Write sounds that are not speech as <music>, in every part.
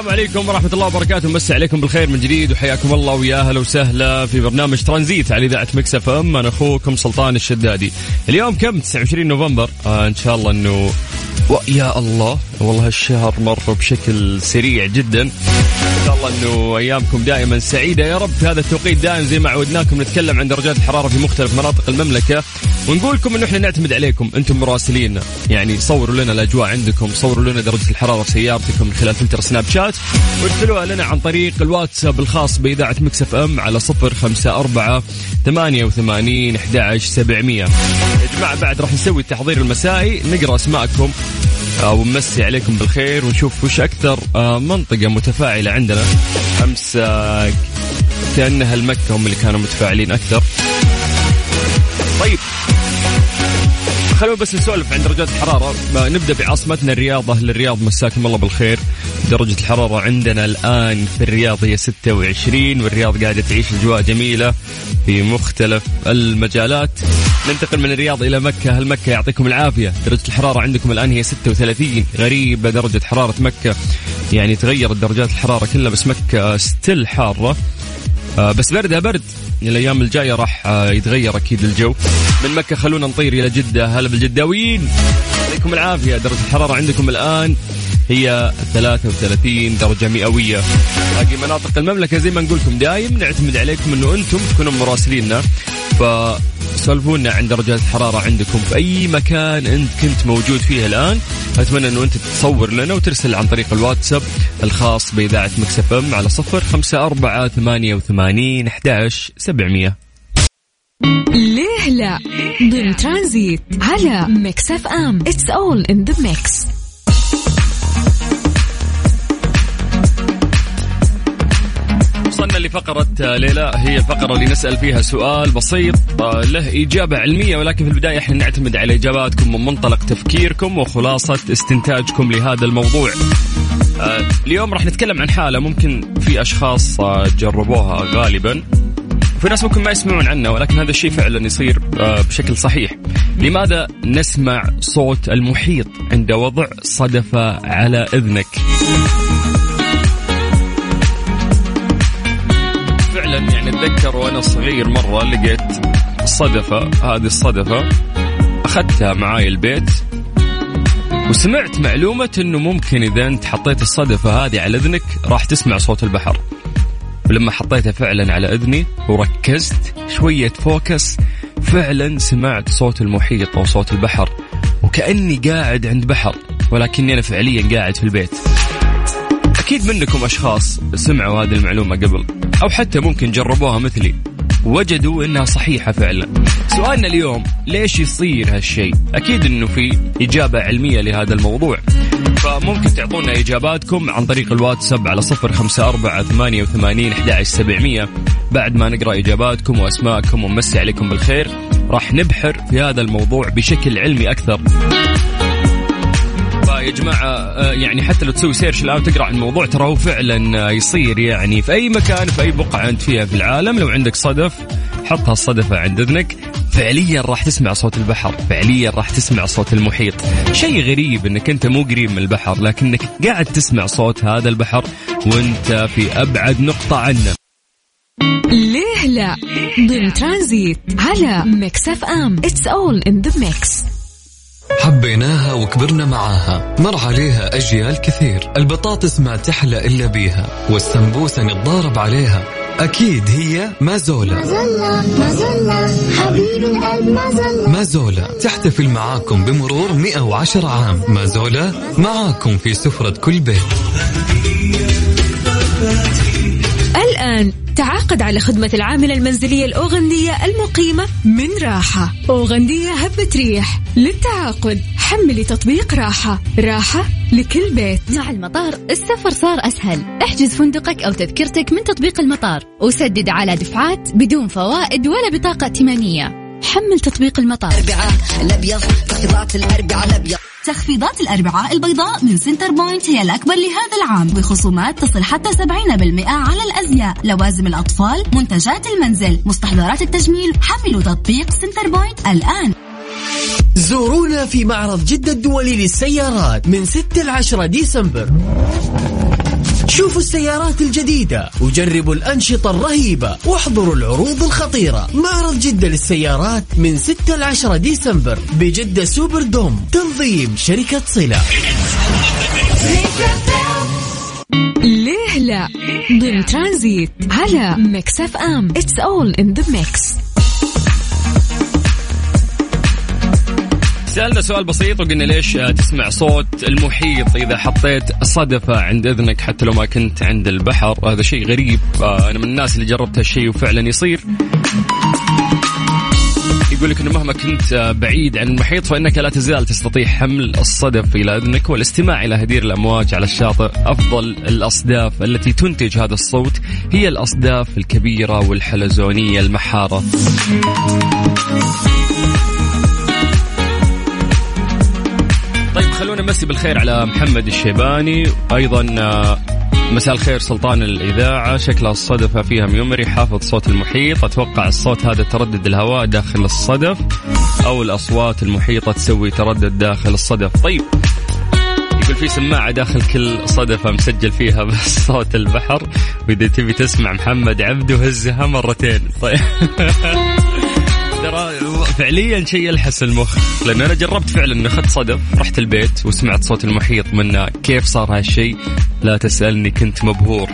السلام عليكم ورحمة الله وبركاته. مسي عليكم بالخير من جديد وحياكم الله ويا أهلا وسهلا في برنامج ترانزيت على إذاعة Mix FM. أنا أخوكم سلطان الشدادي. اليوم كم؟ 29 نوفمبر. آه إن شاء الله أنه يا الله. والله الشهر مر بشكل سريع جدا. إن شاء الله إنه أيامكم دائما سعيدة. يا رب في هذا التوقيت دائما زي ما عودناكم نتكلم عن درجات الحرارة في مختلف مناطق المملكة. ونقول لكم إنه إحنا نعتمد عليكم. أنتم مراسليننا يعني صوروا لنا الأجواء عندكم. صوروا لنا درجة الحرارة في سيارتكم من خلال فلتر Snapchat. وارسلوها لنا عن طريق الواتساب الخاص بإذاعة Mix FM على صفر خمسة أربعة ثمانية وثمانين أحد سبعمية. يا جماعة بعد راح نسوي التحضير المسائي. نقرأ أسماءكم. آه، ونمسي عليكم بالخير ونشوف وش أكثر آه، منطقة متفاعلة عندنا. أمس آه، كأنه أهل مكة هم اللي كانوا متفاعلين أكثر. طيب. خلونا بس نسولف عن درجات الحرارة. نبدأ بعاصمتنا الرياض أهل الرياض مساكم الله بالخير. درجة الحرارة عندنا الآن في الرياض هي 26 والرياض قاعدة تعيش أجواء جميلة في مختلف المجالات. ننتقل من الرياض إلى مكة. هل مكة يعطيكم العافية؟ درجة الحرارة عندكم الآن هي 36 غريبة درجة حرارة مكة. يعني تغيرت درجات الحرارة كلها بس مكة ستيل حارة. آه، بس بردها برد. الأيام الجاية راح آه، يتغير أكيد الجو. من مكة خلونا نطير إلى جدة. هلا بالجداويين يعطيكم العافية. درجة الحرارة عندكم الآن هي 33 درجة مئوية. باقي مناطق المملكة زي ما نقول لكم دايم. نعتمد عليكم إنه أنتم تكونوا مراسليننا. فسولفونا عن درجات الحرارة عندكم في أي مكان أنت كنت موجود فيه الآن. أتمنى أنه أنت تصور لنا وترسل عن طريق الواتساب الخاص بإذاعة Mix FM على صفر خمسة أربعة ثمانية وثمانين أحداش سبعمية. ليه لا؟ ضمن ترانزيت على Mix FM. It's all in the لفقرة ليه لا. هي الفقرة اللي نسأل فيها سؤال بسيط آه، له إجابة علمية ولكن في البداية إحنا نعتمد على إجاباتكم من منطلق تفكيركم وخلاصة استنتاجكم لهذا الموضوع. آه، اليوم راح نتكلم عن حالة ممكن في أشخاص آه، جربوها غالبا. في ناس ممكن ما يسمعون عنه ولكن هذا الشيء فعلا يصير بشكل صحيح. لماذا نسمع صوت المحيط عند وضع صدفة على إذنك؟ يعني أتذكر وأنا صغير مرة لقيت صدفة هذه الصدفة أخذتها معاي البيت وسمعت معلومة إنه ممكن إذا أنت حطيت الصدفة هذه على إذنك راح تسمع صوت البحر. ولما حطيتها فعلا على إذني وركزت شوية فوكس فعلا سمعت صوت المحيط أو صوت البحر وكأني قاعد عند بحر ولكني أنا فعليا قاعد في البيت. أكيد منكم أشخاص سمعوا هذه المعلومة قبل أو حتى ممكن جربوها مثلي وجدوا إنها صحيحة فعلا. سؤالنا اليوم ليش يصير هالشيء؟ أكيد إنه في إجابة علمية لهذا الموضوع. فممكن تعطونا إجاباتكم عن طريق الواتساب على صفر خمسة أربعة ثمانية وثمانين سبعمية بعد ما نقرأ إجاباتكم وأسماءكم ونمسي عليكم بالخير راح نبحر في هذا الموضوع بشكل علمي أكثر. يا جماعة آه، يعني حتى لو تسوي سيرش الآن تقرأ عن الموضوع ترى هو فعلا آه، يصير يعني في أي مكان في أي بقعة أنت فيها في العالم لو عندك صدف حطها الصدفة عند إذنك. فعليا راح تسمع صوت البحر فعليا راح تسمع صوت المحيط. شيء غريب إنك أنت مو قريب من البحر لكنك قاعد تسمع صوت هذا البحر وأنت في أبعد نقطة عنه. ليه لا؟ ضمن ترانزيت على Mix FM. It's all in the mix حبيناها وكبرنا معاها. مر عليها أجيال كثير. البطاطس ما تحلى إلا بيها والسمبوسة نتضارب عليها. أكيد هي مازولا. مازولا مازولا حبيب القلب مازولا. مازولا. تحتفل معاكم بمرور 110 عام. مازولا معاكم في سفرة كل بيت. الآن. تعاقد على خدمة العاملة المنزلية الأوغندية المقيمة من راحة. أوغندية هبة ريح للتعاقد. حملي تطبيق راحة. راحة لكل بيت. مع المطار السفر صار أسهل. احجز فندقك أو تذكرتك من تطبيق المطار. وسدد على دفعات بدون فوائد ولا بطاقة ائتمانية. حمل تطبيق المطار. الأربعاء الأبيض تخفيضات الأربعاء الأبيض. تخفيضات الأربعاء البيضاء من Centrepoint هي الأكبر لهذا العام بخصومات تصل حتى 70% على الأزياء. لوازم الأطفال منتجات المنزل مستحضرات التجميل. حملوا تطبيق Centrepoint الآن. زورونا في معرض جدة الدولي للسيارات من 6 ل 10 ديسمبر. شوفوا السيارات الجديدة وجربوا الأنشطة الرهيبة واحضروا العروض الخطيرة. معرض جدة للسيارات من 6 ل 10 ديسمبر بجدة Super Dome تنظيم شركة صلة. ليه لا؟ ضمن ترانزيت على Mix FM. It's all in the mix سألنا سؤال بسيط وقلنا ليش تسمع صوت المحيط إذا حطيت صدفة عند إذنك حتى لو ما كنت عند البحر؟ هذا شيء غريب. أنا من الناس اللي جربت هالشيء وفعلا يصير. يقول لك إنه مهما كنت بعيد عن المحيط فإنك لا تزال تستطيع حمل الصدف إلى إذنك والاستماع إلى هدير الأمواج على الشاطئ. أفضل الأصداف التي تنتج هذا الصوت هي الأصداف الكبيرة والحلزونية المحارة. خلونا نمسي بالخير على محمد الشيباني. أيضا مساء الخير سلطان الإذاعة. شكلها الصدفة فيها ميمري حافظ صوت المحيط. أتوقع الصوت هذا تردد الهواء داخل الصدف أو الأصوات المحيطة تسوي تردد داخل الصدف. طيب يقول في سماعة داخل كل صدفة مسجل فيها بس <laughs> صوت البحر. وإذا تبي تسمع محمد عبده هزها مرتين. طيب. <laughs> فعليا شيء يلحس المخ. لأن أنا جربت فعلا اني أخذت صدف رحت البيت وسمعت صوت المحيط منه كيف صار هالشيء لا تسألني كنت مبهور.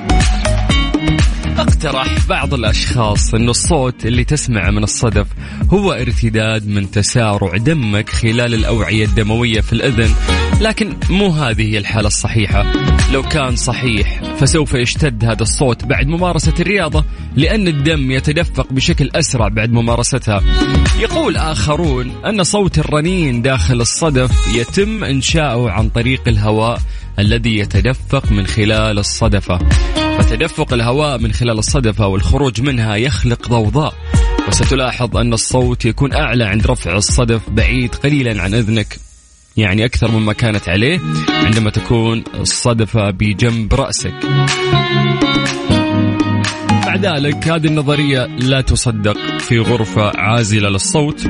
اقترح بعض الأشخاص انه الصوت اللي تسمعه من الصدف هو ارتداد من تسارع دمك خلال الأوعية الدموية في الأذن لكن مو هذه هي الحالة الصحيحة. لو كان صحيح فسوف يشتد هذا الصوت بعد ممارسة الرياضة لأن الدم يتدفق بشكل أسرع بعد ممارستها. يقول آخرون أن صوت الرنين داخل الصدف يتم إنشاؤه عن طريق الهواء الذي يتدفق من خلال الصدفة. فتدفق الهواء من خلال الصدفة والخروج منها يخلق ضوضاء. وستلاحظ أن الصوت يكون أعلى عند رفع الصدف بعيد قليلا عن إذنك يعني أكثر مما كانت عليه عندما تكون الصدفة بجنب رأسك. مع ذلك هذه النظرية لا تصدق في غرفة عازلة للصوت.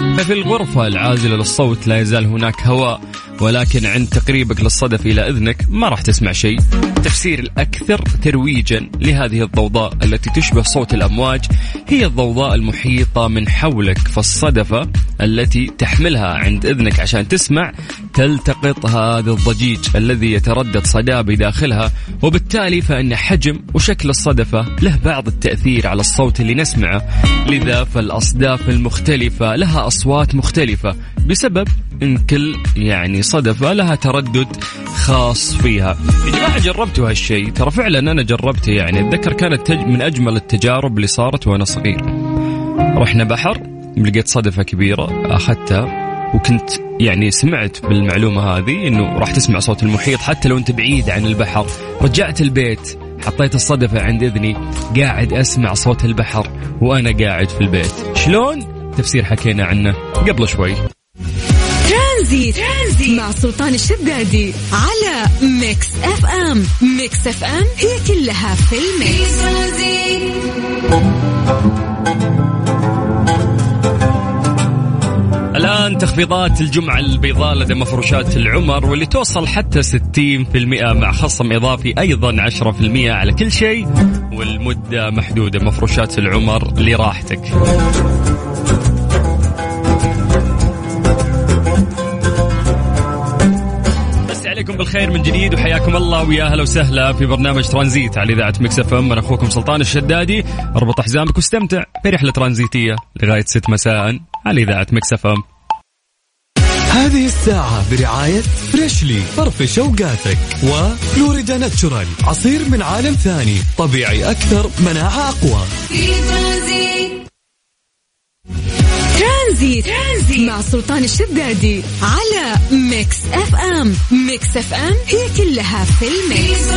ففي الغرفة العازلة للصوت لا يزال هناك هواء. ولكن عند تقريبك للصدف إلى إذنك ما راح تسمع شيء. التفسير الأكثر ترويجا لهذه الضوضاء التي تشبه صوت الأمواج هي الضوضاء المحيطة من حولك. فالصدفة التي تحملها عند إذنك عشان تسمع تلتقط هذا الضجيج الذي يتردد صدى بداخلها وبالتالي فإن حجم وشكل الصدفة له بعض التأثير على الصوت اللي نسمعه. لذا فالأصداف المختلفة لها أصوات مختلفة بسبب إن كل يعني صدفة لها تردد خاص فيها. يا جماعة جربتوا هالشيء؟ ترى فعلا أنا جربته يعني. أتذكر كانت من أجمل التجارب اللي صارت وأنا صغير. رحنا بحر لقيت صدفة كبيرة أخذتها وكنت يعني سمعت بالمعلومة هذه إنه راح تسمع صوت المحيط حتى لو أنت بعيد عن البحر. رجعت البيت حطيت الصدفة عند إذني قاعد أسمع صوت البحر وأنا قاعد في البيت. شلون؟ تفسير حكينا عنه قبل شوي. ترانزيت, ترانزيت مع سلطان الشدادي على Mix FM. Mix FM هي كلها في ال mix. تخفيضات الجمعة البيضاء لدى مفروشات العمر واللي توصل حتى 60% مع خصم إضافي أيضا 10% على كل شيء. والمدة محدودة مفروشات العمر لراحتك. عليكم بالخير من جديد وحياكم الله ويا أهلا وسهلا في برنامج ترانزيت على إذاعة Mix FM. أنا أخوكم سلطان الشدادي. أربط حزامك واستمتع برحلة ترانزيتية لغاية 6 مساء على إذاعة Mix FM. هذه الساعة برعاية Freshly فرفش اوقاتك و Florida's Natural عصير من عالم ثاني طبيعي أكثر مناعة أقوى. ترانزيت. ترانزيت مع سلطان الشدادي على Mix FM. Mix FM هي كلها في ال mix.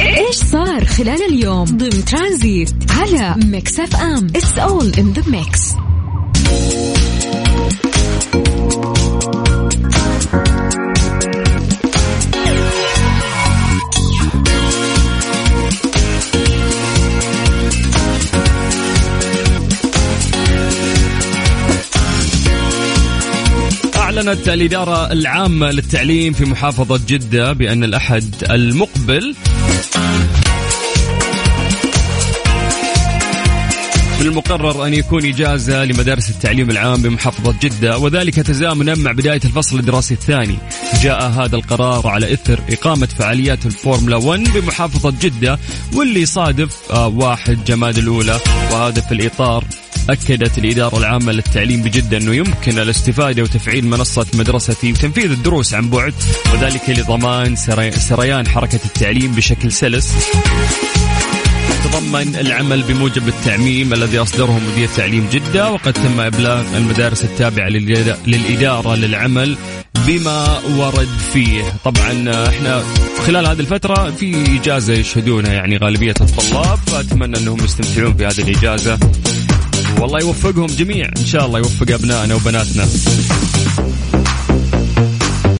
إيش صار خلال اليوم؟ ضمن ترانزيت على Mix FM. it's all in the mix أعلنت الإدارة العامة للتعليم في محافظة جدة بأن الأحد المقبل من المقرر أن يكون إجازة لمدارس التعليم العام بمحافظة جدة وذلك تزامنا مع بداية الفصل الدراسي الثاني. جاء هذا القرار على إثر إقامة فعاليات الفورمولا 1 بمحافظة جدة واللي يصادف آه، واحد جماد الأولى وهذا في الإطار أكدت الإدارة العامة للتعليم بجدة أنه يمكن الاستفادة وتفعيل منصة مدرستي وتنفيذ الدروس عن بعد وذلك لضمان سريان حركة التعليم بشكل سلس. يتضمن العمل بموجب التعميم الذي أصدره مدير تعليم جدة وقد تم إبلاغ المدارس التابعة للإدارة للعمل بما ورد فيه. طبعا إحنا خلال هذه الفترة في إجازة يشهدونها يعني غالبية الطلاب فأتمنى أنهم يستمتعون بهذه الإجازة. والله يوفقهم جميع. إن شاء الله يوفق أبنائنا وبناتنا.